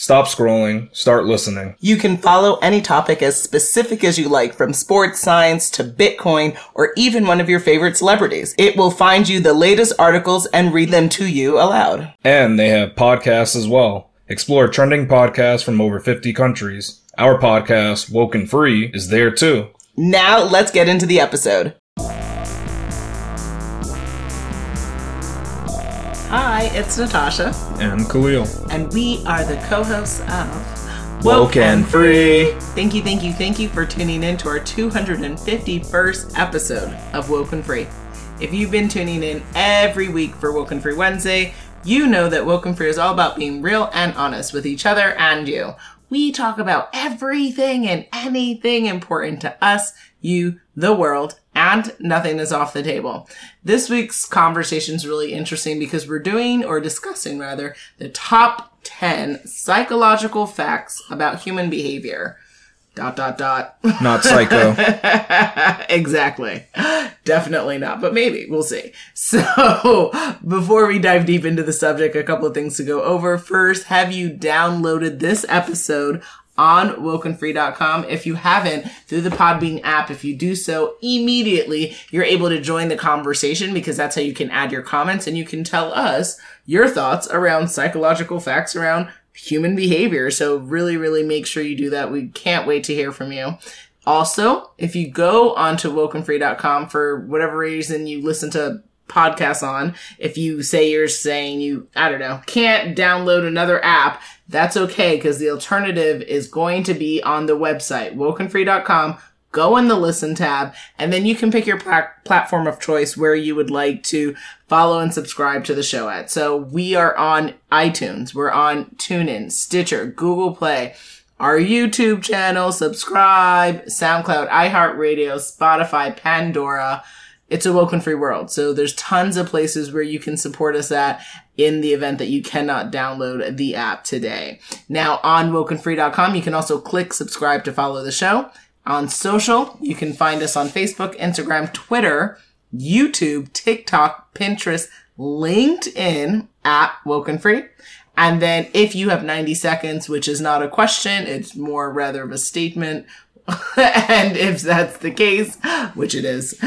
Stop scrolling, start listening. You can follow any topic as specific as you like, from sports, science to Bitcoin, or even one of your favorite celebrities. It will find you the latest articles and read them to you aloud. And they have podcasts as well. Explore trending podcasts from over 50 countries. Our podcast, Woken Free, is there too. Now let's get into the episode. Hi, it's Natasha, And Khalil. and we are the co-hosts of Woken Free. Thank you, thank you, thank you for tuning in to our 251st episode of Woken Free. If you've been tuning in every week for Woken Free Wednesday, you know that Woken Free is all about being real and honest with each other and you. We talk about everything and anything important to us, you, the world, and nothing is off the table. This week's conversation is really interesting because we're doing, or discussing rather, the top 10 psychological facts about human behavior. Dot, dot, dot. Not psycho. exactly. Definitely not, but maybe. We'll see. So, before we dive deep into the subject, a couple of things to go over. First, have you downloaded this episode on wokenfree.com? If you haven't, through the Podbean app, if you do so immediately, you're able to join the conversation because that's how you can add your comments and you can tell us your thoughts around psychological facts around human behavior. So really, really make sure you do that. We can't wait to hear from you. Also, if you go onto wokenfree.com for whatever reason you listen to podcasts on, if you say you're saying you, I don't know, can't download another app, that's okay because the alternative is going to be on the website, wokenfree.com. Go in the listen tab and then you can pick your pla- platform of choice where you would like to follow and subscribe to the show at. So we are on iTunes, we're on TuneIn, Stitcher, Google Play, our YouTube channel, subscribe, SoundCloud, iHeartRadio, Spotify, Pandora. It's a woken free world. So there's tons of places where you can support us at in the event that you cannot download the app today. Now on wokenfree.com, you can also click subscribe to follow the show. On social, you can find us on Facebook, Instagram, Twitter, YouTube, TikTok, Pinterest, LinkedIn at Woken Free. And then if you have 90 seconds, which is not a question, it's more rather of a statement. and if that's the case, which it is,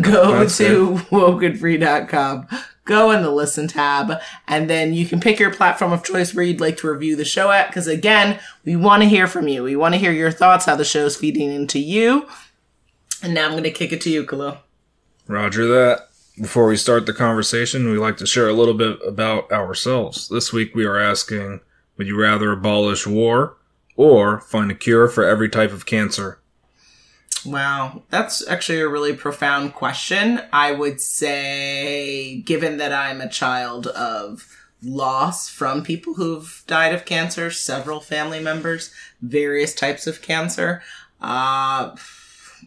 go That's to wokenfree.com, go in the listen tab, and then you can pick your platform of choice where you'd like to review the show at. Cause again, we want to hear from you. We want to hear your thoughts, how the show's feeding into you. And now I'm going to kick it to you, Khalil. Roger that. Before we start the conversation, we like to share a little bit about ourselves. This week we are asking, would you rather abolish war or find a cure for every type of cancer? Wow, that's actually a really profound question. I would say, given that I'm a child of loss from people who've died of cancer, several family members, various types of cancer, uh,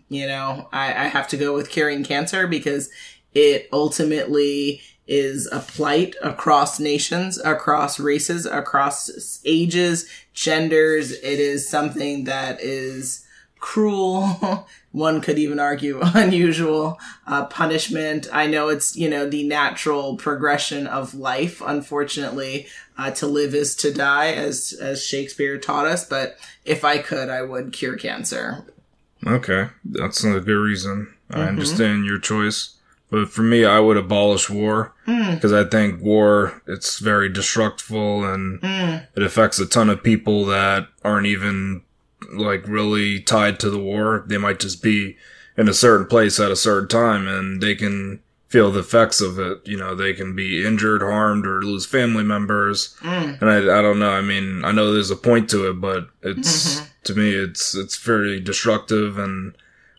you know, I, I have to go with curing cancer because it ultimately is a plight across nations, across races, across ages, genders. It is something that is cruel. One could even argue unusual uh, punishment. I know it's you know the natural progression of life. Unfortunately, uh, to live is to die, as as Shakespeare taught us. But if I could, I would cure cancer. Okay, that's a good reason. I understand your choice. But for me, I would abolish war hmm. because I think war it's very destructible and hmm. it affects a ton of people that aren't even like really tied to the war. They might just be in a certain place at a certain time and they can feel the effects of it. You know, they can be injured, harmed, or lose family members. Hmm. And I, I don't know. I mean, I know there's a point to it, but it's mm-hmm. to me, it's it's very destructive and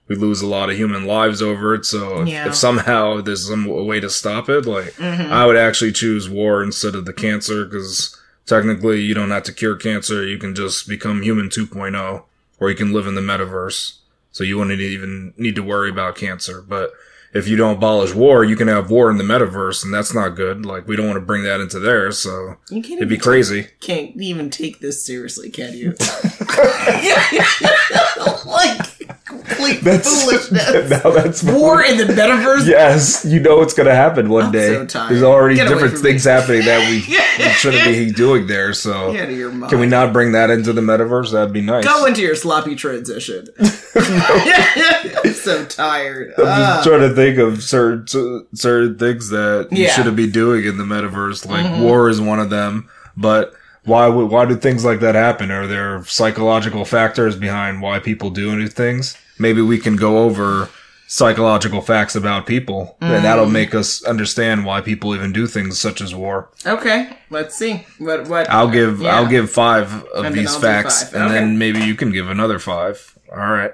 we lose a lot of human lives over it. So if, Yeah. if somehow there's some way to stop it, like mm-hmm. I would actually choose war instead of the cancer because technically you don't have to cure cancer. You can just become human 2.0 or you can live in the metaverse. So you wouldn't even need to worry about cancer. But if you don't abolish war, you can have war in the metaverse, and that's not good. Like we don't want to bring that into there, so You can't it'd be even crazy. can't even take this seriously, can you? like complete foolishness. now that's War in the metaverse. Yes, you know it's going to happen one I'm day. so tired. There's already Get different things me. happening that we, we shouldn't be doing there. So Get out of your mind. can we not bring that into the metaverse? That'd be nice. Go into your sloppy transition. I'm so tired. I'm Ah. just trying to think of certain certain things that you Yeah. Mm-hmm. shouldn't be doing in the metaverse. Like war is one of them, but why would why do things like that happen? Are there psychological factors behind why people do new things? Maybe we can go over psychological facts about people, and Mm. that'll make us understand why people even do things such as war. okay, let's see. What? What? I'll give Yeah. I'll give five of And these facts, and Okay. then maybe you can give another five. All right,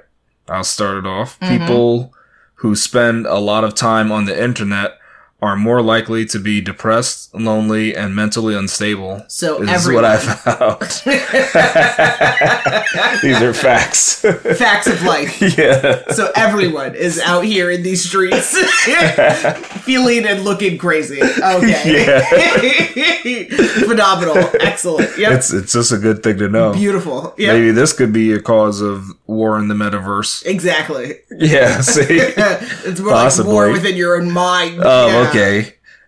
I'll start it off. Mm-hmm. People who spend a lot of time on the internet are more likely to be depressed, lonely, and mentally unstable. So this is what I found. these are facts. Facts of life. yeah. So everyone is out here in these streets, feeling and looking crazy. Okay, phenomenal, excellent. Yep, It's it's just a good thing to know. beautiful. Yep, Maybe this could be a cause of war in the metaverse. exactly. Yeah, see? it's more Possibly. like war within your own mind. Oh, Yeah. okay.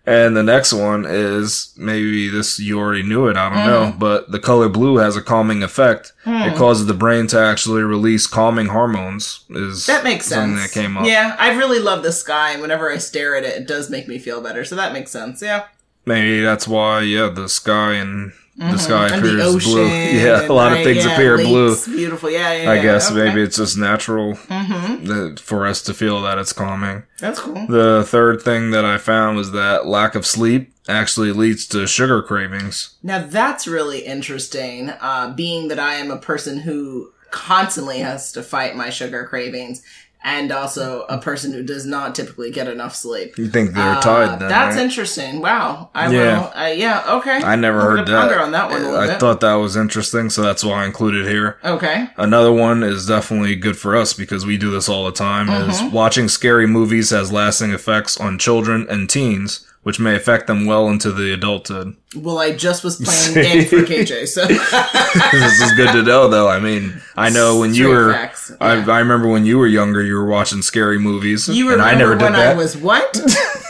And the next one is maybe this you already knew it, I don't Mm. know, but the color blue has a calming effect. Mm. It causes the brain to actually release calming hormones. Is That makes sense. that came up. Yeah, I really love the sky, and whenever I stare at it, it does make me feel better. So that makes sense. Yeah. Maybe that's why. Yeah, the sky and the sky Mm-hmm. And appears the ocean. blue. Yeah, a lot of things yeah, appear blue. lakes, Beautiful. Yeah, yeah. I yeah, guess okay. Mm-hmm. maybe it's just natural that, for us to feel that it's calming. that's cool. The third thing that I found was that lack of sleep actually leads to sugar cravings. Now that's really interesting. Uh, being that I am a person who constantly has to fight my sugar cravings, and also a person who does not typically get enough sleep. You think they're Uh, tied then? that's right? interesting. Wow. I Yeah. will. Uh, yeah. Okay. I never I'm heard that. Ponder on that one a little I bit. thought that was interesting, so that's why I included here. okay. Another one is definitely good for us because we do this all the time. Is Mm-hmm. watching scary movies has lasting effects on children and teens, which may affect them well into the adulthood. Well, I just was playing game for KJ, so this is good to know, though. I mean, I know when you were. facts, I. I remember when you were younger, you were watching scary movies, you and I never did when that. I was what?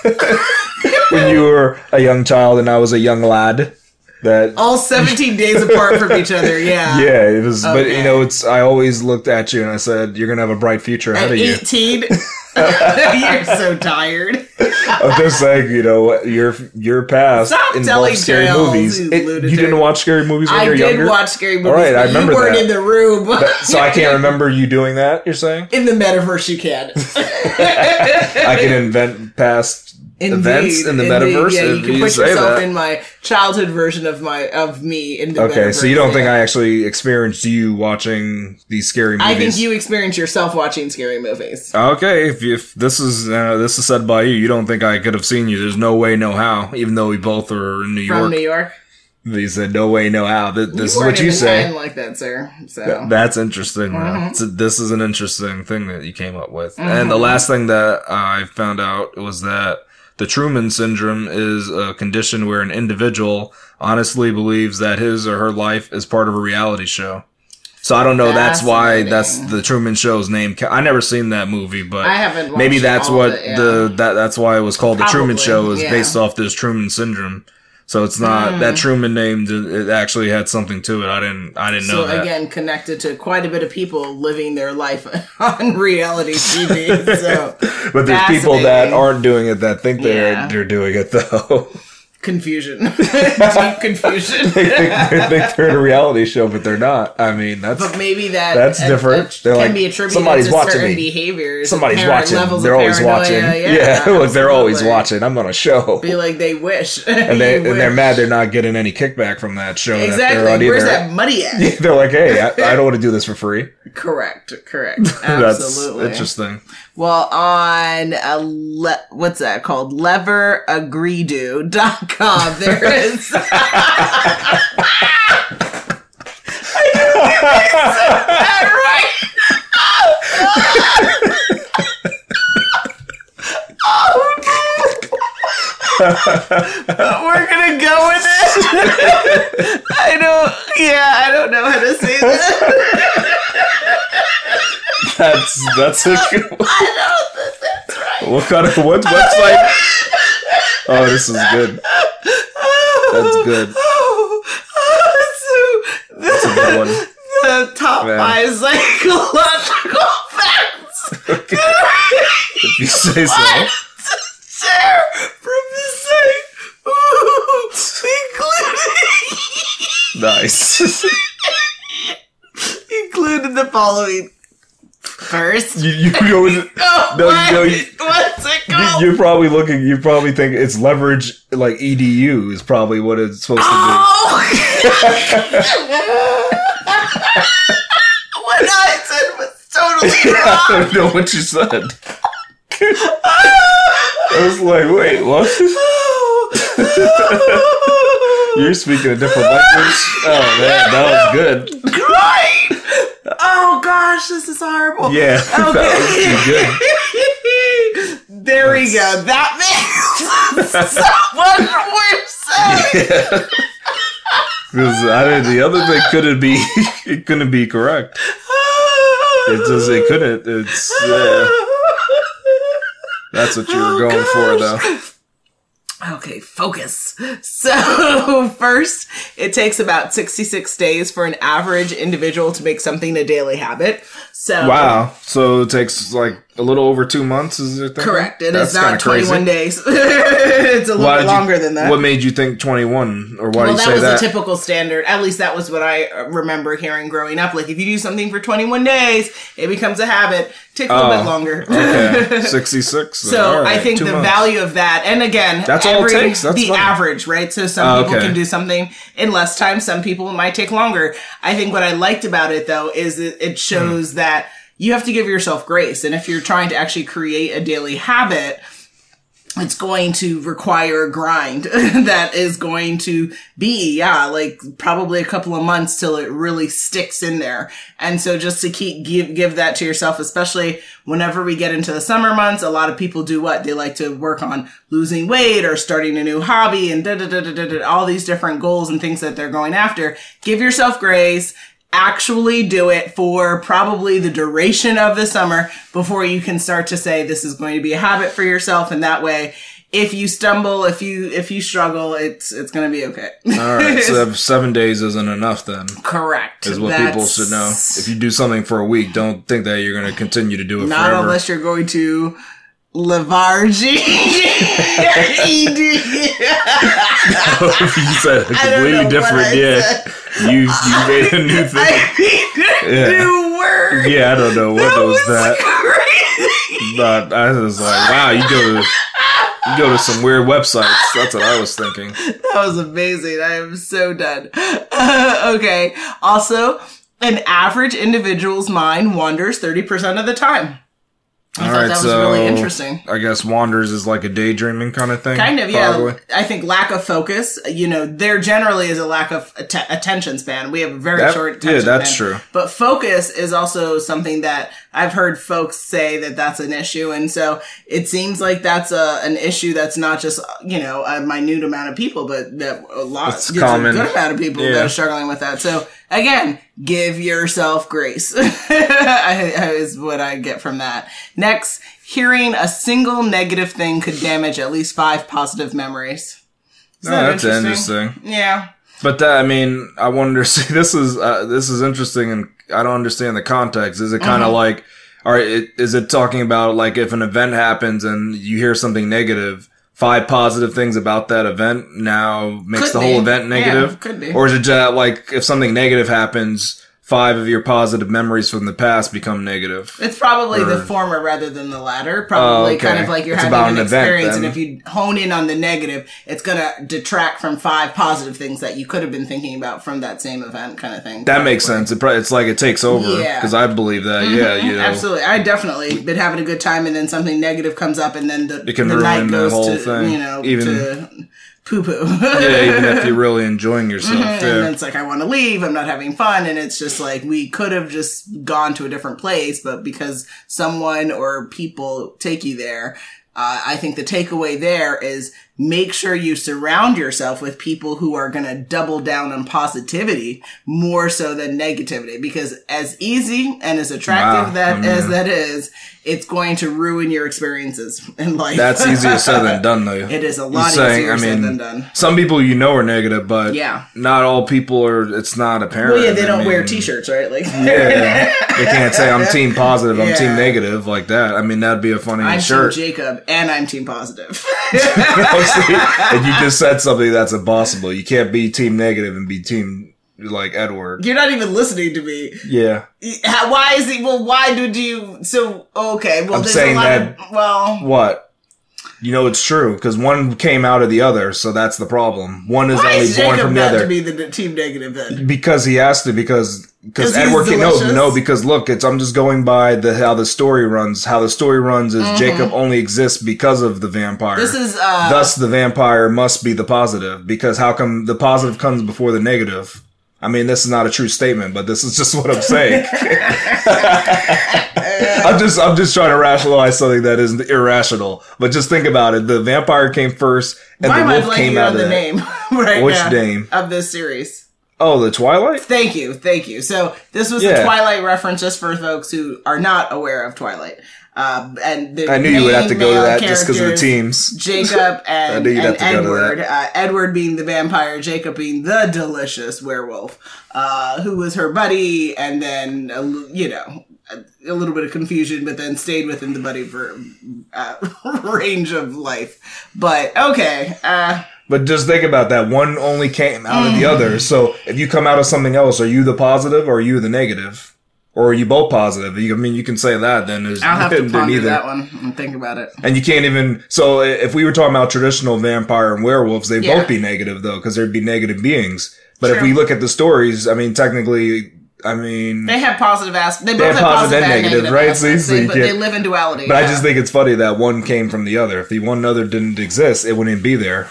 when you were a young child and I was a young lad. That All 17 days apart from each other. Yeah. yeah, it was. But you know, it's. I always looked at you and I said, "You're gonna have a bright future ahead At of you." 18. You're so tired. I'm just saying, you know, your your past Stop involved scary movies. you It- you didn't watch scary movies when I you were did younger. watch scary movies. All right, I remember you weren't that. in the room. so I can't remember you doing that. You're saying In the metaverse, you can. I can invent past events in the Indeed. metaverse. Yeah, you can put yourself that. in my childhood version of my of me in the Okay, metaverse. so you don't think yeah. I actually experienced you watching these scary movies? I think you experience yourself watching scary movies. Okay, if, if this is uh, this is said by you, you don't think I could have seen you. There's no way, no how. Even though we both are in New From York, New York. he said no way, no how. Th- This is what you say. Like that, sir. So Th- That's interesting. Mm-hmm. So this is an interesting thing that you came up with. And the last thing that I found out was that the Truman Syndrome is a condition where an individual honestly believes that his or her life is part of a reality show. So I don't know. That's why that's the Truman Show's name. I never seen that movie, but I haven't maybe that's what it, yeah. the that that's why it was called the Truman Show is yeah. based off this Truman Syndrome. So it's not Hmm. that Truman name. It actually had something to it. I didn't. I didn't know So again, connected to quite a bit of people living their life on reality TV. So But there's people that aren't doing it that think they're Yeah. they're doing it though. confusion, deep confusion. they, think, they think they're in a reality show, but they're not. I mean, that's But maybe that That's uh, different. uh, They're can like, be attributed "Somebody's to watching certain me. behaviors. somebody's watching. They're always paranoia. watching. Yeah, Yeah, look, they're always watching. I'm on a show. Be like they wish, And they You and they're mad they're not getting any kickback from that show. That Exactly. Where's either. that money at? They're like, hey, I, I don't want to do this for free. correct. Correct. That's Absolutely. interesting. Well, on a le- what's that called? Leveragreedo.com. There is. I that right. but we're gonna go with it. I don't. Yeah, I don't know how to say that. That's that's a good one. I don't think that's right. What kind of what website? Oh, this is good. That's good. Oh, so That's a good one. the top Yeah. five psychological facts If you say so. share from the site, including Nice. included the following. First, you you go with oh, No, what? no, you- what's it you- called? You're probably looking. You probably think it's leverage, like edu is probably what it's supposed to Oh! what I said was totally be. I don't know what you said. I was like, wait, what? You're speaking a different language. Oh man, that was good. Great! Oh gosh, this is horrible. Yeah, Okay. there we go. That makes so much more sense. Yeah. Because I the other thing couldn't be it couldn't be correct. It just it couldn't. It's yeah. That's what you were Oh, going for oh, though. Okay, focus. So, first, it takes about 66 days for an average individual to make something a daily habit. So, Wow. So it takes like a little over two months, is it? correct. It is That's not kinda 21 days. it's a little bit did you- longer than that. What made you think 21? Or why well, do you that say was that? a typical standard. At least that was what I uh, remember hearing growing up. Like, if you do something for 21 days, it becomes a habit. Takes a little Oh, bit longer. okay. 66. So right, I think the months. value of that, and again, That's all it every, takes. That's the fine. average, right? So some Oh, people okay. can do something in less time. Some people might take longer. I think what I liked about it though is it, it shows Hmm. that you have to give yourself grace, and if you're trying to actually create a daily habit. It's going to require a grind that is going to be, yeah, like probably a couple of months till it really sticks in there. And so just to keep, give, give that to yourself, especially whenever we get into the summer months, a lot of people do what? They like to work on losing weight or starting a new hobby and da da da da da, da all these different goals and things that they're going after. Give yourself grace. Actually do it for probably the duration of the summer before you can start to say this is going to be a habit for yourself. And that way, if you stumble, if you, if you struggle, it's, it's going to be okay. All right. So seven days isn't enough then. Correct. Is what people should know. If you do something for a week, don't think that you're going to continue to do it Not forever. unless you're going to Levargy. ED. you said completely different. Yeah, said. you you made a new thing. Yeah. new word. yeah, I don't know what that was, was that. crazy. But I was like, wow, you go to you go to some weird websites. That's what I was thinking. That was amazing. I am so done. okay. Also, an average individual's mind wanders 30% of the time. I All thought right, that was so really interesting. I guess wanders is like a daydreaming kind of thing. Kind of, yeah. I think lack of focus. You know, there generally is a lack of att- attention span. We have a very That- short yeah, that's span. true. But focus is also something that I've heard folks say that that's an issue, and so it seems like that's a an issue that's not just you know a minute amount of people, but that a lot, It's a good amount of people that are struggling with that. So again, give yourself grace. is what I get from that. Next, hearing a single negative thing could damage at least five positive memories. Oh, Isn't that that's interesting. Yeah. But that, I mean, I wonder. See, this is uh, this is interesting, and I don't understand the context. Is it kind of Mm-hmm. like, all right, it, is it talking about like if an event happens and you hear something negative, five positive things about that event now makes Could the whole event negative? Yeah, could be. Or is it just like if something negative happens, five of your positive memories from the past become negative? It's probably the former rather than the latter. Probably Oh, okay. kind of like you're It's having an, an event, experience, and if you hone in on the negative, it's gonna detract from five positive things that you could have been thinking about from that same event, kind of thing. That makes sense. It probably, it's like it takes over Yeah. Mm-hmm. because I believe that. Yeah, you know, Absolutely, I definitely been having a good time, and then something negative comes up, and then the, It can the ruin night the goes whole to thing. you know Even- to poo poo. yeah, even if you're really enjoying yourself. and Yeah. it's like I want to leave. I'm not having fun, and it's just like we could have just gone to a different place, but because someone or people take you there, uh, I think the takeaway there is make sure you surround yourself with people who are going to double down on positivity more so than negativity because as easy and as attractive Wow, that I mean- as that is it's going to ruin your experiences in life That's easier said than done, though. it is a lot saying, easier I said than done Some people you know are negative, but Yeah. not all people are. It's not apparent. well yeah they I don't wear mean, t-shirts right like Yeah, they can't say I'm team positive, I'm Yeah. team negative like that. I mean, that'd be a funny I'm shirt. Jacob and I'm team positive. And you just said something that's impossible. You can't be team negative and be team like Edward. You're not even listening to me. Yeah. How- Why is he? Well, why did you? So okay. Well, I'm there's saying a lot that- of well. What? You know it's true because one came out of the other, so that's the problem. One is Why only is born Jacob from the got to other be the team negative then? because he has to Because because Edward can no no because look it's I'm just going by the how the story runs how the story runs is Jacob only exists because of the vampire. Mm-hmm. This is uh. Thus, the vampire must be the positive because how come the positive comes before the negative? I mean, this is not a true statement, but this is just what I'm saying. I'm just, I'm just trying to rationalize something that is irrational. But just think about it: the vampire came first, and why the am I wolf came out on of the that. name right Which now name? of this series? Oh, the Twilight. Thank you, thank you. So this was a Twilight reference just for folks who are not aware of Twilight. Um, and the I knew you would have to main go to male that just because of the characters- teams. Jacob and, knew you'd and have to go to Edward. Uh, Edward being the vampire, Jacob being the delicious werewolf, uh, who was her buddy, and then l- you know a, little bit of confusion, but then stayed within the buddy for uh, range of life. But okay, uh, But just think about that. One only came out of the Mm. other. So if you come out of something else, are you the positive or are you the negative? Or are you both positive? You, I mean, you can say that. Then there's I'll have to ponder either. that one and think about it. And you can't even. So if we were talking about traditional vampire and werewolves, they'd Yeah. both be negative though, because there'd be negative beings. But if we look at the stories, I mean, technically, I mean, They have positive aspects. They both have positive positive, and negative, negative, right? So aspects. you- so but they live in duality. but I just think it's funny that one came from the other. If the one other didn't exist, it wouldn't be there.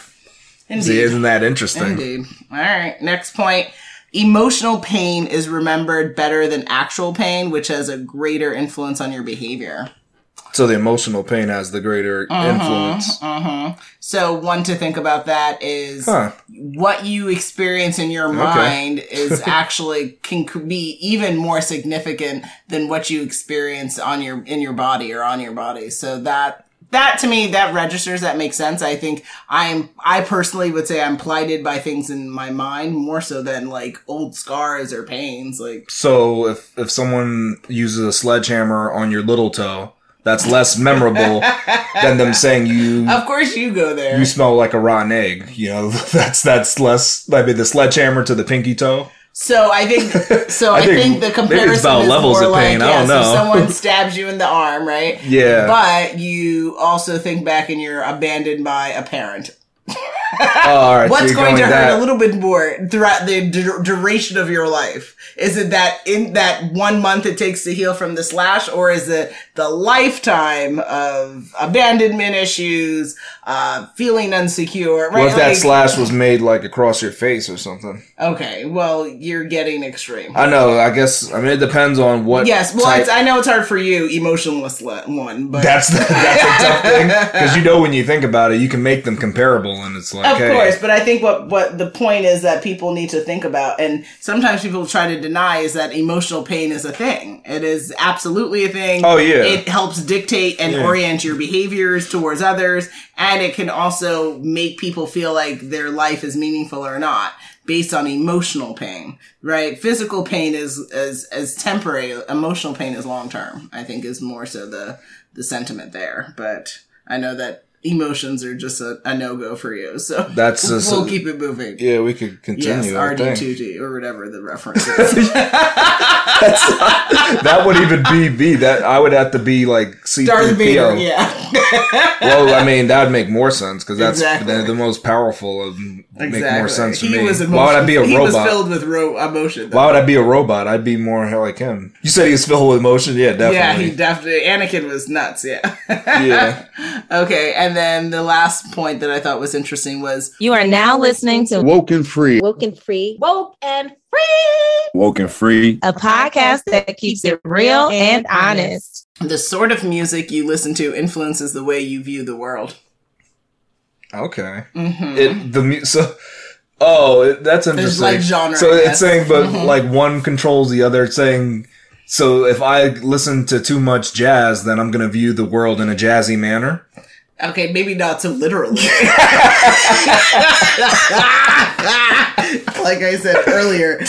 Indeed. See, isn't that interesting? Indeed. All right. Next point. Emotional pain is remembered better than actual pain, which has a greater influence on your behavior. So the emotional pain has the greater Uh-huh. influence. So, one to think about that is Huh. what you experience in your mind is actually can be even more significant than what you experience on your in your body or on your body. So that that to me that registers that makes sense. I think I'm I personally would say I'm plighted by things in my mind more so than like old scars or pains. Like So if if someone uses a sledgehammer on your little toe, that's less memorable than them saying you of course you go there. you smell like a rotten egg. You know, that's that's less. I mean, the sledgehammer to the pinky toe. So I think so. I, think think, the comparison about is levels more of like pain. I don't know. if someone stabs you in the arm, right? Yeah. But you also think back and you're abandoned by a parent. Oh, right. so What's you're going to hurt a little bit more throughout the du- duration of your life? Is it that in that one month it takes to heal from the slash, or is it the lifetime of abandonment issues, uh, feeling insecure? Right? What if that slash was made like across your face or something? Okay, well, you're getting extreme. I know. I guess. I mean, it depends on what. Yes, well, type- it's, I know it's hard for you, emotionless one, but that's the, that's a tough thing because you know when you think about it, you can make them comparable, and it's like, of hey, course. But I think what what the point is that people need to think about, and sometimes people try to deny, is that emotional pain is a thing. It is absolutely a thing. Oh, yeah. it helps dictate and Yeah. orient your behaviors towards others, and it can also make people feel like their life is meaningful or not based on emotional pain right physical pain is is as temporary emotional pain is long term i think is more so the the sentiment there but i know that emotions are just a, a no-go for you so That's just- we'll keep it moving Yeah, we could continue. I think. R2-D2 or whatever the reference is that would even be me. That I would have to be like C vader Theo. yeah Well, I mean, that would make more sense because that's Exactly. the, the most powerful. Of, Make more sense to he me. was Why would I be a he was robot? filled with ro- emotion though. Why would I be a robot? I'd be more like him. You said he was filled with emotion. Yeah, definitely. yeah, he definitely. Anakin was nuts. Yeah. Yeah. okay, and then the last point that I thought was interesting was You are now listening to Woke and free. Woke and Free, Woke and Free, Woke and free. a podcast that keeps it real and honest. the sort of music you listen to influences the way you view the world. Okay. hmm It the mu- so. Oh, it, that's interesting. like genre, So it's saying, but Mhm. like one controls the other. It's saying, so if I listen to too much jazz, then I'm going to view the world in a jazzy manner. Okay, maybe not so literally. like I said earlier,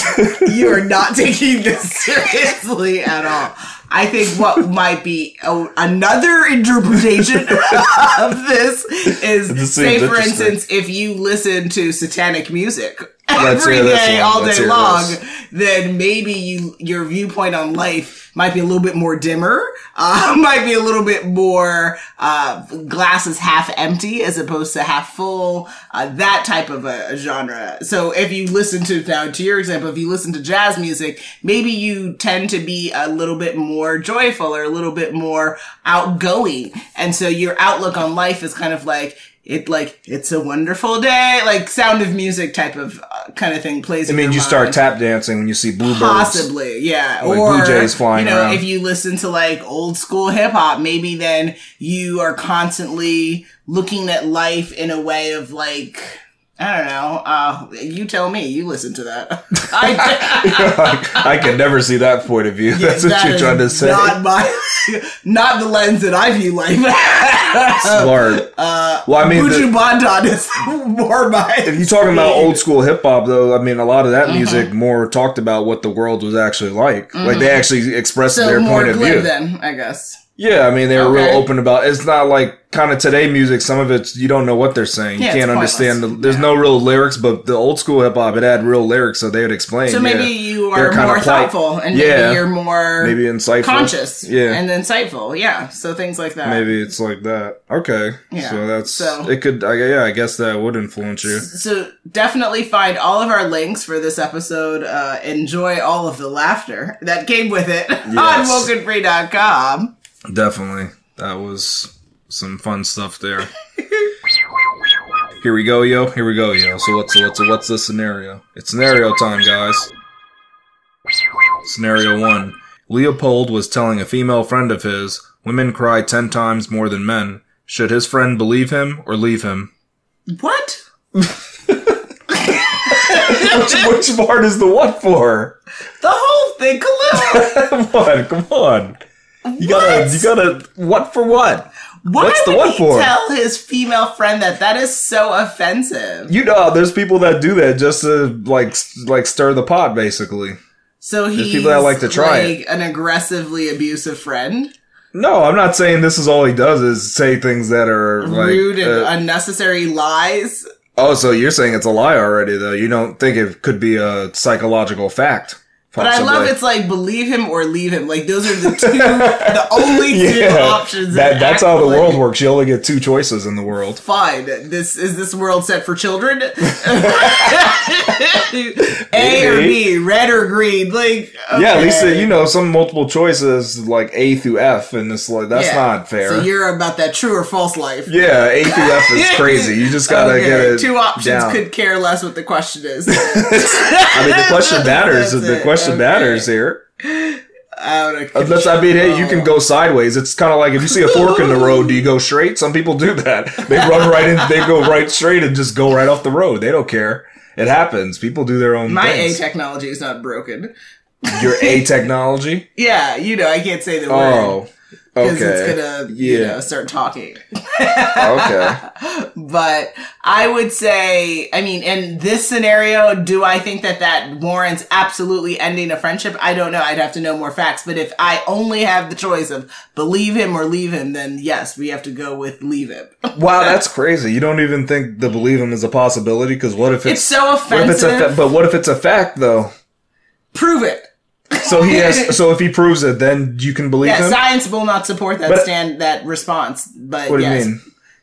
you are not taking this seriously at all. I think what might be a, another interpretation of this is, This say, for instance, if you listen to satanic music every hear day, one. all day long, then maybe you your viewpoint on life might be a little bit more dimmer, uh, might be a little bit more uh, glass is half empty as opposed to half full, uh, that type of a, genre. So if you listen to now to your example, if you listen to jazz music, maybe you tend to be a little bit more joyful or a little bit more outgoing, and so your outlook on life is kind of like. It like it's a wonderful day, like Sound of Music type of uh, kind of thing plays. I mean, you start tap dancing when you see bluebirds. Possibly, yeah. Like or blue jays flying you know, around. if you listen to like old school hip hop, maybe then you are constantly looking at life in a way of like I don't know. Uh, you tell me. You listen to that. I, I can never see that point of view. That's what that you're trying to say. Not my, not the lens that I view life. Smart. Uh, Well, I mean, Buju Banton is more my. If you're talking about old school hip hop, though, I mean, a lot of Mm-hmm. that music more talked about what the world was actually like. Like they actually expressed so their point of view. then, I guess. Yeah, I mean, they were Okay. real open about. It's not like kind of today music. Some of it's you don't know what they're saying. Yeah, you can't understand. The, there's Yeah. no real lyrics, but the old school hip hop it had real lyrics, so they would explain. So maybe yeah, you They're more thoughtful, and Yeah. maybe you're more maybe insightful, conscious, Yeah, and insightful. Yeah, so things like that. maybe it's like that. Okay, Yeah, so that's so- it. Could I, yeah, I guess that would influence you. So definitely find all of our links for this episode. Uh, enjoy all of the laughter that came with it on Yes. wokenfree.com. Definitely. That was some fun stuff there. Here we go, yo. Here we go, yo. So what's what's what's the scenario? It's scenario time, guys. Scenario 1. Leopold was telling a female friend of his, women cry 10 times more than men. Should his friend believe him or leave him? What? which, which part is the what for? The whole thing, Khalil. come on, come on. You gotta, What? you gotta, what for what? Why What's the what he for? tell his female friend that? That is so offensive. You know, there's people that do that just to like like stir the pot, basically. So he's people that like to try like an aggressively abusive friend, No, I'm not saying this is all he does is say things that are like. rude and uh, unnecessary lies. oh, so you're saying it's a lie already, though? You don't think it could be a psychological fact? But I love it's like believe him or leave him. Like those are the two, the only two Yeah, options. That, that's how the world works. You only get two choices in the world. Fine. This is this world set for children? A or B, red or green? Like Yeah, at least uh, you know some multiple choices like A through F, and it's like that's Yeah. not fair. So you're about that true or false life. yeah, A through F is crazy. You just gotta Okay, get it. Two options down. could care less what the question is. I mean, the question matters. The it, question okay. matters here. Unless I mean, hey, you can go sideways. It's kind of like if you see a fork in the road, do you go straight? Some people do that. They run right in. They go right straight and just go right off the road. They don't care. It happens. People do their own My A technology is not broken. Your A technology. Yeah, you know, I can't say the word. Oh. Because okay. it's gonna, you Yeah. know, start talking. okay. But I would say, I mean, in this scenario, do I think that that warrants absolutely ending a friendship? I don't know. I'd have to know more facts. But if I only have the choice of believe him or leave him, then yes, we have to go with leave him. Wow, that's crazy. You don't even think the believe him is a possibility? Because what if it's, It's so what if it's a offensive. fa- but what if it's a fact though? Prove it. So he has. so if he proves it, then you can believe Yeah, him. science will not support that But- stand that response. But what do yes, you mean?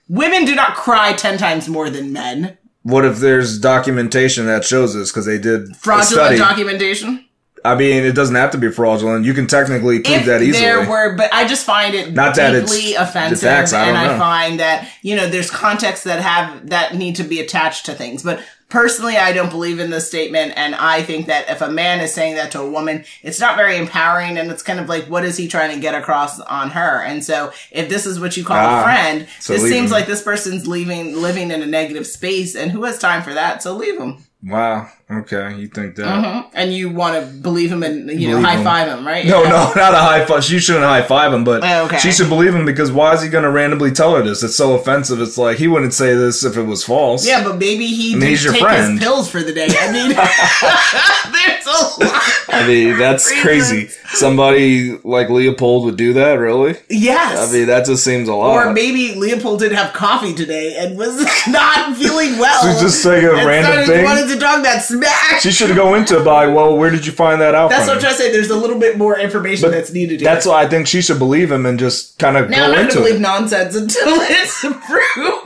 women do not cry ten times more than men. What if there's documentation that shows this because they did a Fraudulent study? documentation. I mean, it doesn't have to be fraudulent. You can technically prove if that easily. there were, but I just find it Not that it's deeply offensive, facts, I and don't I know. find that you know there's contexts that have that need to be attached to things. But personally, I don't believe in this statement, and I think that if a man is saying that to a woman, it's not very empowering, and it's kind of like, what is he trying to get across on her? And so, if this is what you call Ah, a friend, so this seems him. like this person's leaving, living in a negative space, and who has time for that? So leave him. wow. Okay, you think that? Mhm. And you want to believe him and you know high him. five him, right? No, Yeah. no, not a high five. She shouldn't high five him, but Okay. she should believe him because why is he going to randomly tell her this? It's so offensive. It's like he wouldn't say this if it was false. Yeah, but maybe he mean, did he's your take friend. his pills for the day. I mean, there's a lot. I mean, that's crazy. Somebody like Leopold would do that, really? Yes. I mean, that just seems a lot. or maybe Leopold didn't have coffee today and was not feeling well. She's just saying a and random thing. wanted to talk that She should go into it by, well, where did you find that out That's what? I'm trying to say. There's a little bit more information But that's needed. That's here. why I think she should believe him and just kind of Now I'm go not going to believe nonsense until it's proven.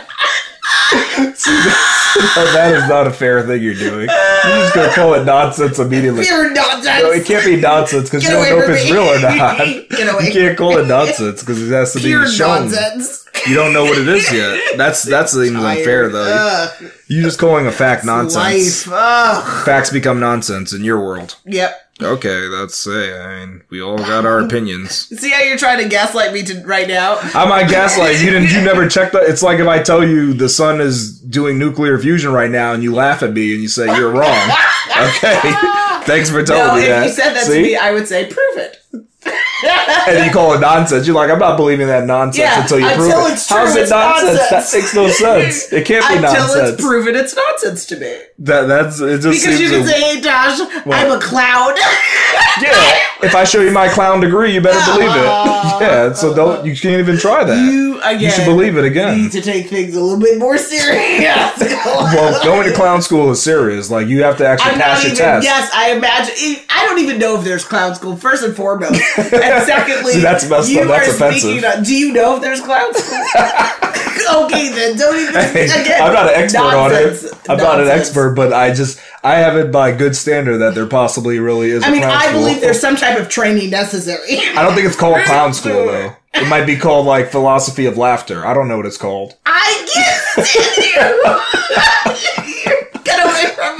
that is not a fair thing you're doing. You're just going to call it nonsense immediately. Pure nonsense. No, it can't be nonsense because you don't know if it's me. real or not. Get away. You can't call it nonsense because it has to Pure be shown. nonsense. You don't know what it is yet. That's that's even unfair though. Ugh, You're just calling a fact nonsense. life. Ugh. Facts become nonsense in your world. Yep. Okay, that's it. I mean, we all got our opinions. See how you're trying to gaslight me to right now? I might gaslight you. Didn't you never check that? It's like if I tell you the sun is doing nuclear fusion right now, and you laugh at me and you say you're wrong. Okay, thanks for telling No, me if that. you said that See? to me, I would say prove it. And you call it nonsense. You're like, I'm not believing that nonsense Yeah, until you prove until it. it's true, How's it it's nonsense? nonsense. That makes no sense. It can't be Until nonsense. Until it's proven it's nonsense to me. that that's it. Just Because seems you can a- say, hey, Josh, I'm a clown. yeah. If I show you my clown degree, you better believe it. Yeah. So don't you can't even try that. you, again, You should believe it again. need to take things a little bit more serious. Well, going to clown school is serious. Like you have to actually I'm pass your even, test. yes, I imagine. I don't even know if there's clown school, first and foremost. And secondly, See, that's messed you up. That's are offensive. speaking of- do you know if there's clouds? okay, then don't even. Hey, again, I'm not an expert nonsense, on it. I'm not an expert, but I just I have it by good standard that there possibly really is. I mean, I school. believe there's some type of training necessary. I don't think it's called clown school though. It might be called like philosophy of laughter. I don't know what it's called. I get you.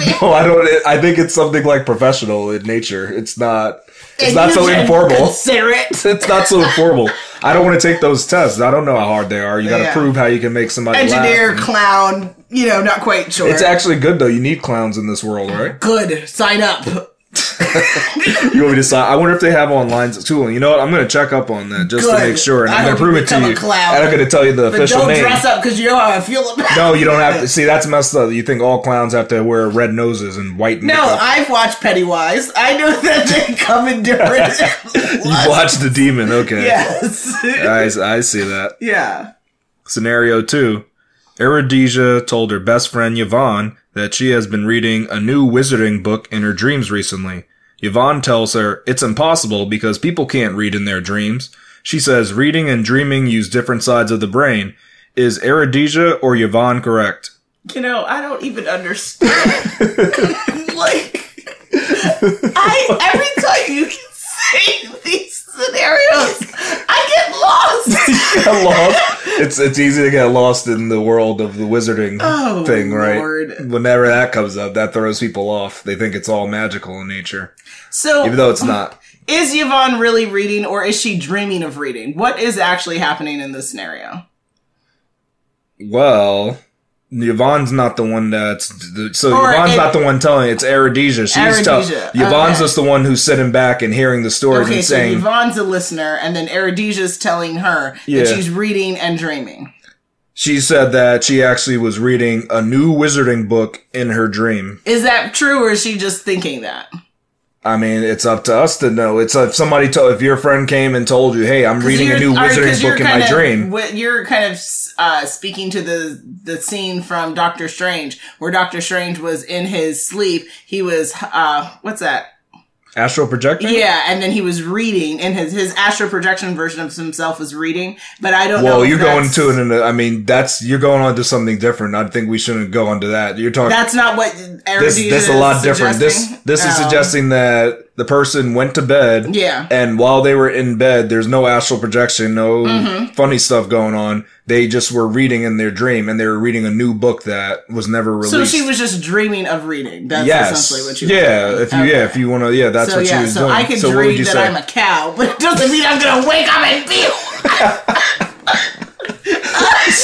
Get away from me. Oh, I don't. I think it's something like professional in nature. It's not. It's And not so informal. Consider it. It's not so informal. I don't want to take those tests. I don't know how hard they are. You got to Yeah. prove how you can make somebody Engineer, laugh. clown. You know, not quite sure. It's actually good though. You need clowns in this world, right? good. Sign up. You want me to sign? I wonder if they have online too. You know what? I'm going to check up on that just Good. to make sure, and I I'm going to prove it to you. I'm going to tell you the But official don't name. dress up because you know how I feel about No, you don't have to. See, that's messed up. You think all clowns have to wear red noses and white No, makeup? I've watched Pennywise. I know that they come in different. You've watched the demon. Okay. Yes. I, I see that. yeah. Scenario 2. Eridesia told her best friend Yvonne that she has been reading a new wizarding book in her dreams recently. Yvonne tells her it's impossible because people can't read in their dreams. She says reading and dreaming use different sides of the brain. Is Eridesia or Yvonne correct? You know, I don't even understand. like, I every time you can say these scenarios, I get lost. Get lost. It's it's easy to get lost in the world of the wizarding Oh, thing, right? Lord. Whenever that comes up, that throws people off. They think it's all magical in nature, So, even though it's not. is Yvonne really reading, or is she dreaming of reading? What is actually happening in this scenario? Well, Yvonne's not the one that's so Or Yvonne's it- not the one telling. It's Eridesia. She's tell, oh, Eridesia, Yvonne's okay. just the one who's sitting back and hearing the stories Okay, and so saying. Yvonne's a listener, and then Eridesia's telling her Yeah. that she's reading and dreaming. she said that she actually was reading a new wizarding book in her dream. Is that true, or is she just thinking that? I mean, it's up to us to know. It's if somebody told, if your friend came and told you, "Hey, I'm reading a new wizarding book in my of- dream," You're kind of uh, speaking to the the scene from Doctor Strange, where Doctor Strange was in his sleep. He was uh, what's that? Astral projection. Yeah, and then he was reading, and his his astral projection version of himself was reading. But I don't. Well, you're going to it, and I mean that's you're going on to something different. I think we shouldn't go onto that. You're talking That's not what this. Erudition This is a lot different. This suggesting. This is Um, suggesting that the person went to bed. Yeah. And while they were in bed, there's no astral projection, no Mm-hmm. funny stuff going on. They just were reading in their dream, and they were reading a new book that was never released. So she was just dreaming of reading. That's yes, essentially what she was yeah. If you Okay. yeah, if you want to, yeah, that's so what yeah, she was so doing. I could so dream you that say? I'm a cow, but it doesn't mean I'm gonna wake up and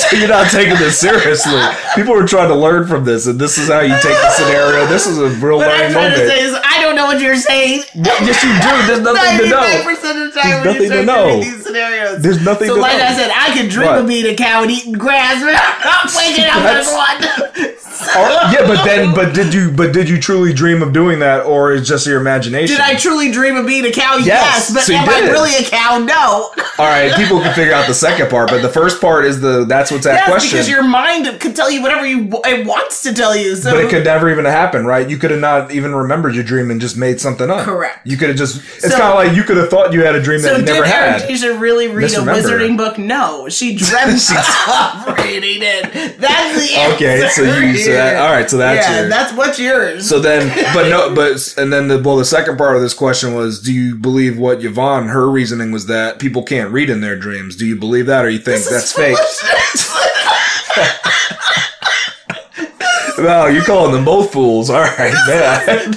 feel. You're not taking this seriously. People are trying to learn from this, and this is how you take the scenario. This is a real What learning moment. To say is, I don't know what you're saying. yes, you do. There's nothing to know. percent of the There's when nothing to know. these scenarios, There's nothing So, to like know. I said, I could dream of being a cow and eating grass, but I'm waking up That's- one. Oh, yeah, but then, but did you, but did you truly dream of doing that, or is just your imagination? Did I truly dream of being a cow? Yes, but so you am I did. really a cow? No. All right, people can figure out the second part, but the first part is the that's what's that Yes, question. because your mind could tell you whatever you it wants to tell you. So but it could never even happen, right? You could have not even remembered your dream and just made something up. Correct. You could have just. It's So- kind of like you could have thought you had a dream that So you did never had. Anastasia really read a wizarding book? No, she dreamt of reading it. That's the answer. Okay, so you so that, all right, so that's yeah, your. that's what's yours. so then, but no, but and then the well, the second part of this question was: Do you believe what Yvonne her reasoning was that people can't read in their dreams? Do you believe that, or you think This is that's fake? Well, you're calling them both fools. All right, man.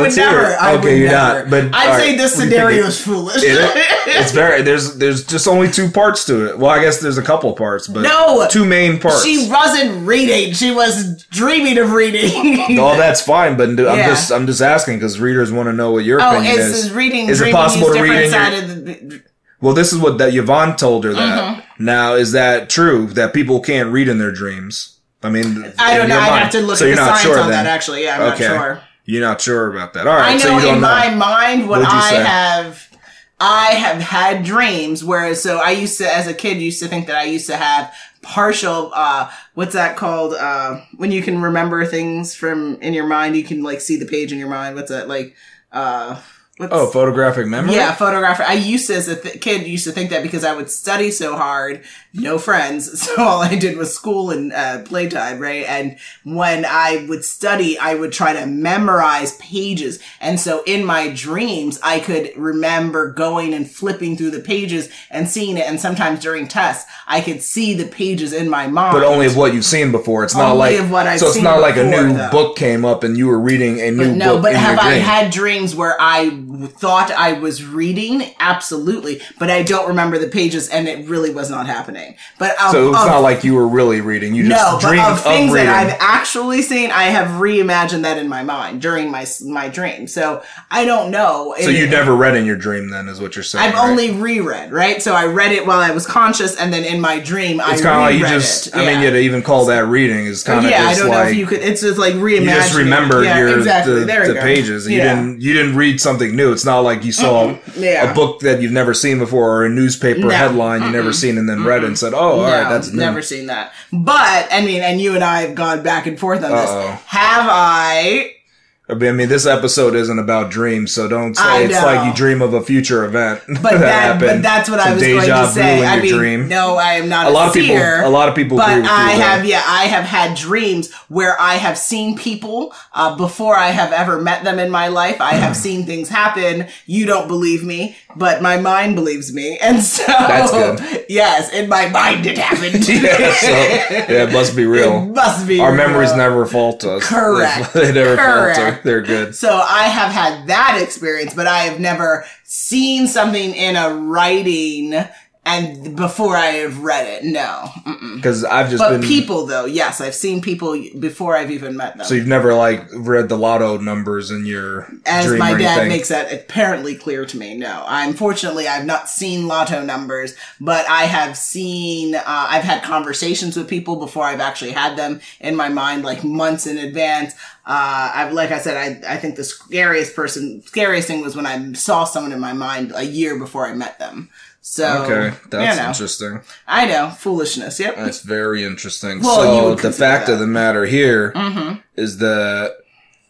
I would never. I Okay, would you're never. not, but, I'd all say right, this what do you think scenario is foolish. It- it's very there's there's just only two parts to it. Well, I guess there's a couple parts, but No. two main parts. She wasn't reading. She was dreaming of reading. Oh, that's fine, but I'm Yeah. just I'm just asking because readers want to know what your Oh, opinion is, is. reading Is it possible to read in of the Well, this is what that Yvonne told her that. Mm-hmm. Now, is that true that people can't read in their dreams? I mean, I don't know. I'd have to look So at the science on then. that. Actually, yeah, I'm Okay. not sure. You're not sure about that. All right, I know so you don't in know. my mind what What'd you I say? have. I have had dreams, whereas so I used to, as a kid, used to think that I used to have partial. uh What's that called? uh When you can remember things from in your mind, you can like see the page in your mind. What's that like? uh What's, oh, photographic memory. Yeah, photographic. I used to, as a th- kid, used to think that because I would study so hard, no friends, so all I did was school and uh, playtime, right? And when I would study, I would try to memorize pages, and so in my dreams, I could remember going and flipping through the pages and seeing it. And sometimes during tests, I could see the pages in my mind, But only of what you've seen before. It's not Only like of what I've so. It's not like a new though. book came up and you were reading a new book. no, book. but have I had dreams where I thought I was reading? Absolutely, but I don't remember the pages, and it really was not happening. But of, So it's of- not like you were really reading. You just no, but dreamed of of, things reading. that I've actually seen, I have reimagined that in my mind during my my dream. So I don't know. so you never read in your dream, then, is what you're saying. I've right? only reread, right? So I read it while I was conscious, and then in my dream, I It's kind of like you just. it. I mean, Yeah. to even call that reading is kind of yeah, I don't know if you could. It's just like reimagining. you just remembered yeah, your exactly. the, the pages. You didn't you didn't read something new. It's not like you saw mm-hmm. Yeah. a book that you've never seen before or a newspaper No. headline you've never seen and then read and said, "Oh, all right, No, that's new." never seen that. But I mean, and you and I have gone back and forth on Uh-oh. this. Have I? I mean, this episode isn't about dreams, so don't say it's like you dream of a future event. But that, but happened. that's what I Some was going to say. I mean, dream. no, I am not a a, lot of people, seer, a lot of people But agree with I you. though. have, yeah, I have had dreams where I have seen people uh, before I have ever met them in my life. I have seen things happen. You don't believe me, but my mind believes me, and so That's good. Yes, in my mind it happened. yeah, so yeah, it must be It real. must be Our real. memories never fault us. Correct. they never Correct. falter. They're good. So I have had that experience, but I have never seen something in a writing and before I have read it. No. Because I've just But been. people though, yes, I've seen people before I've even met them. so you've never like read the lotto numbers in your As my dad makes that apparently clear to me. No, unfortunately, I've not seen lotto numbers, but I have seen. Uh, I've had conversations with people before I've actually had them in my mind, like months in advance. Uh, I've, like I said, I, I think the scariest person, scariest thing was when I saw someone in my mind a year before I met them. So, Okay, that's you know, interesting. I know foolishness. Yep. That's very interesting. Well, so the fact that. of the matter here is mm-hmm. that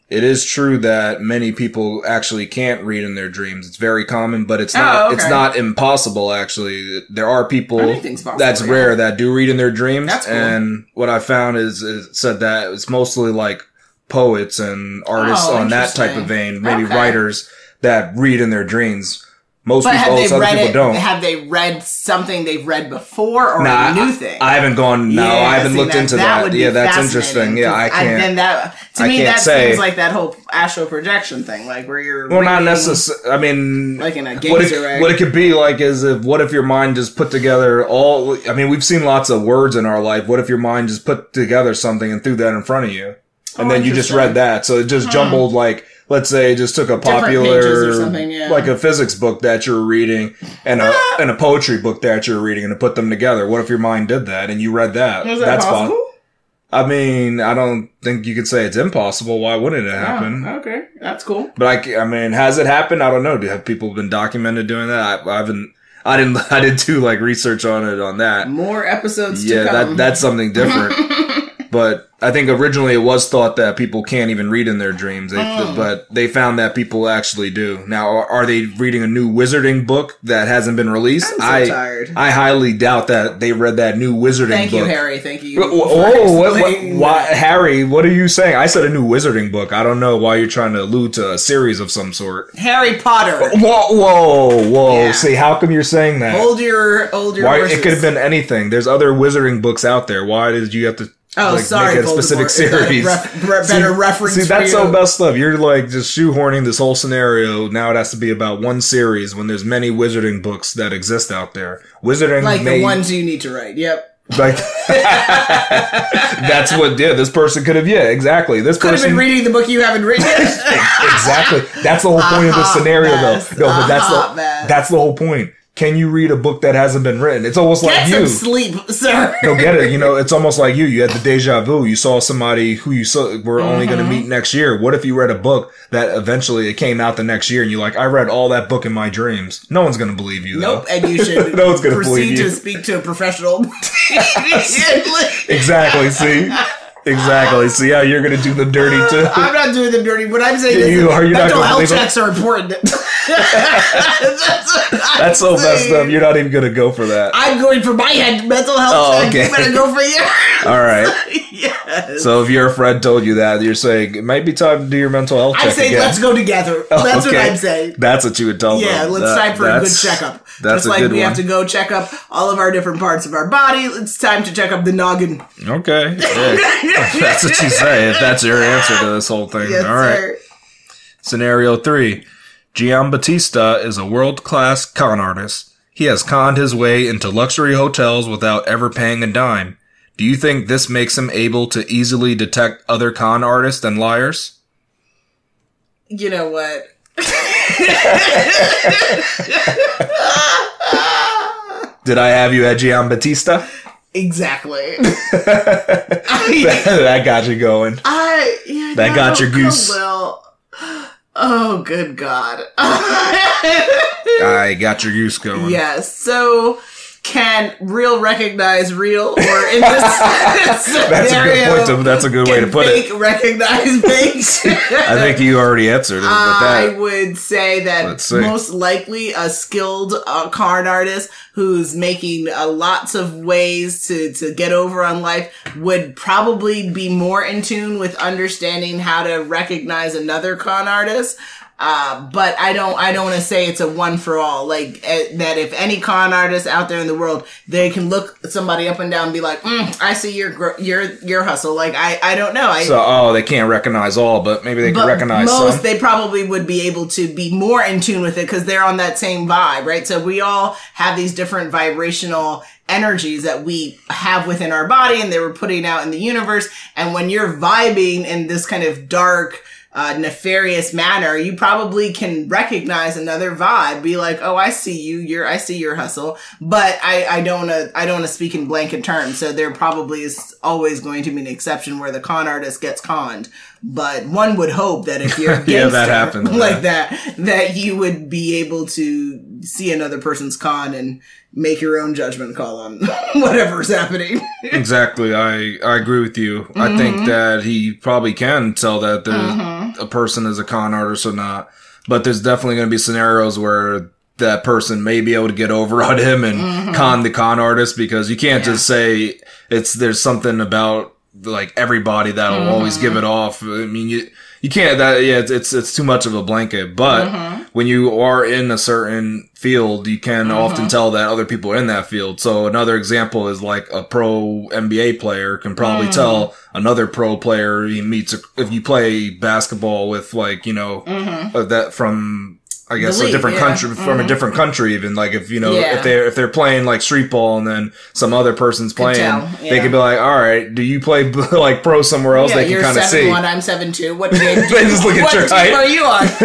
it is true that many people actually can't read in their dreams. It's very common, but it's Oh, not. okay. It's not impossible. Actually, there are people possible, that's yeah. rare that do read in their dreams. Cool. And what I found is, is said that it's mostly like poets and artists Oh, on that type of vein, maybe Okay. writers that read in their dreams. Most But have people, they read people it? don't. Have they read something they've read before or Nah, a new I- thing? I haven't gone. No, Yeah, I haven't see, looked into that. be yeah, that's interesting. Yeah, I can't. then that to I me that say. seems like that whole astral projection thing, like where you're well, not reading- necessarily. I mean, Like in a what it, what it could be like is if what if your mind just put together all. I mean, we've seen lots of words in our life. What if your mind just put together something and threw that in front of you, and Oh, then you just read that? So it just jumbled like. Let's say just took a popular, pages or something, yeah. like a physics book that you're reading and a ah! and a poetry book that you're reading, and to put them together. What if your mind did that and you read that? That That's possible? fun. I mean, I don't think you could say it's impossible. Why wouldn't it ah, happen? Oh, okay, that's cool. But I, I mean, has it happened? I don't know. Do have people been documented doing that? I, I haven't. I didn't. I didn't do like research on it on that. More episodes Yeah, to come. that that's something different. but I think originally it was thought that people can't even read in their dreams. They, Oh. But they found that people actually do. Now, are, are they reading a new wizarding book that hasn't been released? I'm so I tired. I highly doubt that they read that new wizarding Thank book. you, Harry. Thank you. Whoa, what, what, why. Harry? What are you saying? I said a new wizarding book. I don't know why you're trying to allude to a series of some sort. Harry Potter. Whoa, whoa, whoa! Yeah. See, how come you're saying that? Hold your hold your Why horses. it could have been anything. There's other wizarding books out there. Why did you have to Oh, like, sorry, make a specific series? ref- re- better reference See, that's so messed up. You're like just shoehorning this whole scenario. Now it has to be about one series when there's many wizarding books that exist out there. Wizarding, like may, the ones you need to write. Yep. like that's what. Yeah, this person could have. Yeah, exactly. This Could have person been reading the book you haven't written. exactly. That's the whole point of the scenario, mess. though. No, A but that's the mess. that's the whole point. Can you read a book that hasn't been written? It's almost Get like some you. sleep, sir. Don't get it. You know, it's almost like you. You had the deja vu. You saw somebody who you saw were only going to Mm-hmm. meet next year. What if you read a book that eventually it came out the next year and you're like, I read all that book in my dreams. No one's going to believe you, though. Nope, and you should No one's gonna proceed believe you. Proceed to speak to a professional. Exactly. See. Exactly. See how you're going to do the dirty too. I'm not doing the dirty. What I'm saying is You- are you mental gonna health checks are important. That's, That's so messed up. You're not even going to go for that. I'm going for my head mental health Oh, check. okay. You better go for yours. All right. yes. So if your friend told you that, you're saying it might be time to do your mental health check I'm saying again. let's go together. Oh, That's what. I'm saying. That's what you would tell Yeah, them. Yeah, let's time for a good checkup. That's Just like we one. have to go check up all of our different parts of our body. It's time to check up the noggin. Okay. Yeah. that's what you say. If that's your answer to this whole thing. Yes, All right. sir. Scenario three. Giambattista is a world class con artist. He has conned his way into luxury hotels without ever paying a dime. Do you think this makes him able to easily detect other con artists and liars? You know what? Did I have you at Gian Giambattista? Exactly. I, that got you going. I yeah, That got your goose. Well, oh, good God. I got your goose going. yes. So, can real recognize real, or in this That's a good point. To, that's a good way to can put it. fake recognize fake? I think you already answered it, but I would say that most likely a skilled uh, card artist who's making uh, lots of ways to, to get over on life would probably be more in tune with understanding how to recognize another con artist. Uh, but I don't, I don't want to say it's a one for all. Like eh, that, if any con artist out there in the world, they can look somebody up and down and be like, mm, "I see your your your hustle." Like I, I don't know. I, so. Oh, they can't recognize all, but maybe they can recognize most some. they probably would be able to be more in tune with it because they're on that same vibe right so we all have these different vibrational energies that we have within our body and they were putting out in the universe and when you're vibing in this kind of dark uh, nefarious manner, you probably can recognize another vibe. Be like, oh, I see you. You're, I see your hustle. But I, I don't wanna, I don't speak in blanket terms. So there probably is always going to be an exception where the con artist gets conned. But one would hope that if you're a Yeah, that happens, like that, that you would be able to see another person's con and make your own judgment call on whatever's happening. Exactly. I, I agree with you. I Mm-hmm. think that he probably can tell that there's mm-hmm. a person is a con artist or not, but there's definitely going to be scenarios where that person may be able to get over on him and mm-hmm. con the con artist because you can't just say it's there's something about like everybody that'll mm-hmm. always give it off. I mean, you you can't that yeah it's it's, it's too much of a blanket. But mm-hmm. when you are in a certain field, you can mm-hmm. often tell that other people are in that field. So another example is like a pro NBA player can probably mm. tell another pro player he meets a, if you play basketball with like you know mm-hmm. uh, that from. I guess The a different yeah. country from a different country even like if you know Yeah. if they're if they're playing like street ball and then some other person's playing tell, they could be like all right do you play like pro somewhere else Yeah, they can you're kind of seven see one. I'm seven two. What game? do They just look at what your team height. are you on?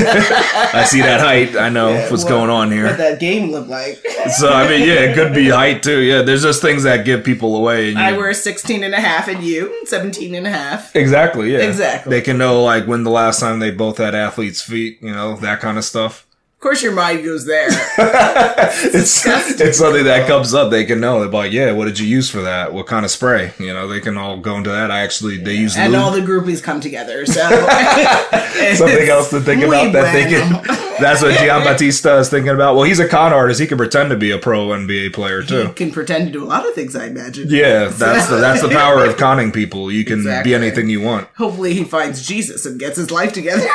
I see that height. I know what's what- going on here. what that game look like? So I mean, yeah, it could be height too. Yeah, there's just things that give people away. And I you- wear 16 and a half and you 17 and a half. exactly. Yeah, Exactly. They can know like when the last time they both had athletes' feet. You know that kind of stuff. Of course your mind goes there. It's it's something that comes up. They can know. They're like, yeah, what did you use for that? What kind of spray? You know, they can all go into that. I actually they use and lube. all the groupies come together. So something else to think about that they can. That's what Giambattista is thinking about. Well, he's a con artist. He can pretend to be a pro NBA player too. You can pretend to do a lot of things, I imagine. Yeah, that's the that's the power of conning people. You can Exactly. be anything you want. Hopefully he finds Jesus and gets his life together.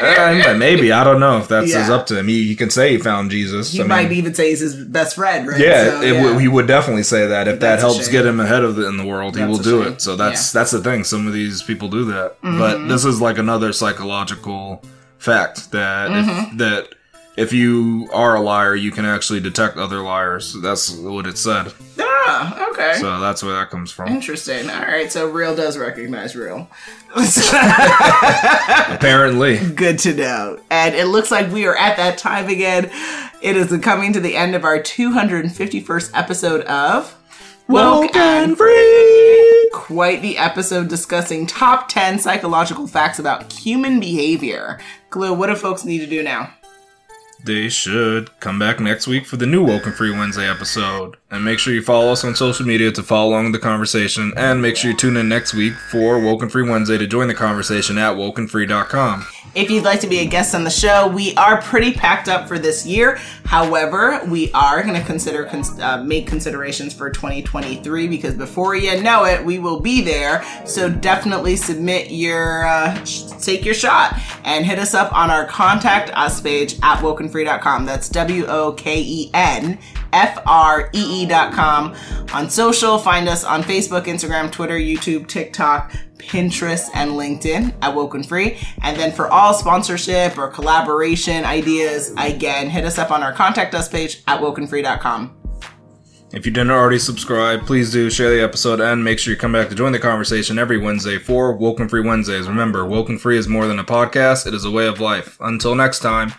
Uh, maybe I don't know if that's Yeah. is up to him. He, he can say he found Jesus. he I mean, might even say he's his best friend, right? Yeah, So, it w- he would definitely say that if that That's a helps get him ahead of it in the world, he will do shame. it. So that's Yeah. that's the thing. Some of these people do that, Mm-hmm. but this is like another psychological fact that Mm-hmm. if, that if you are a liar, you can actually detect other liars. That's what it said. Ah, okay. So that's where that comes from. Interesting. All right, so real does recognize real. Apparently. Good to know. And it looks like we are at that time again. It is coming to the end of our 251st episode of Woke and free. quite the episode discussing top 10 psychological facts about human behavior. Glue, what do folks need to do now? They should come back next week for the new Woken Free Wednesday episode. And make sure you follow us on social media to follow along the conversation. And make sure you tune in next week for Woken Free Wednesday to join the conversation at wokenfree.com. If you'd like to be a guest on the show, we are pretty packed up for this year. However, we are going to consider cons- uh, make considerations for 2023 because before you know it, we will be there. So definitely submit your uh, sh- take your shot and hit us up on our contact us page at wokenfree.com. That's W O K E N F R E E.com. On social, find us on Facebook, Instagram, Twitter, YouTube, TikTok, Pinterest, and LinkedIn at Woken Free. And then for all sponsorship or collaboration ideas, again, hit us up on our contact us page at wokenfree.com. If you didn't already subscribe, please do share the episode and make sure you come back to join the conversation every Wednesday for Woken Free Wednesdays. Remember, Woken Free is more than a podcast, it is a way of life. Until next time.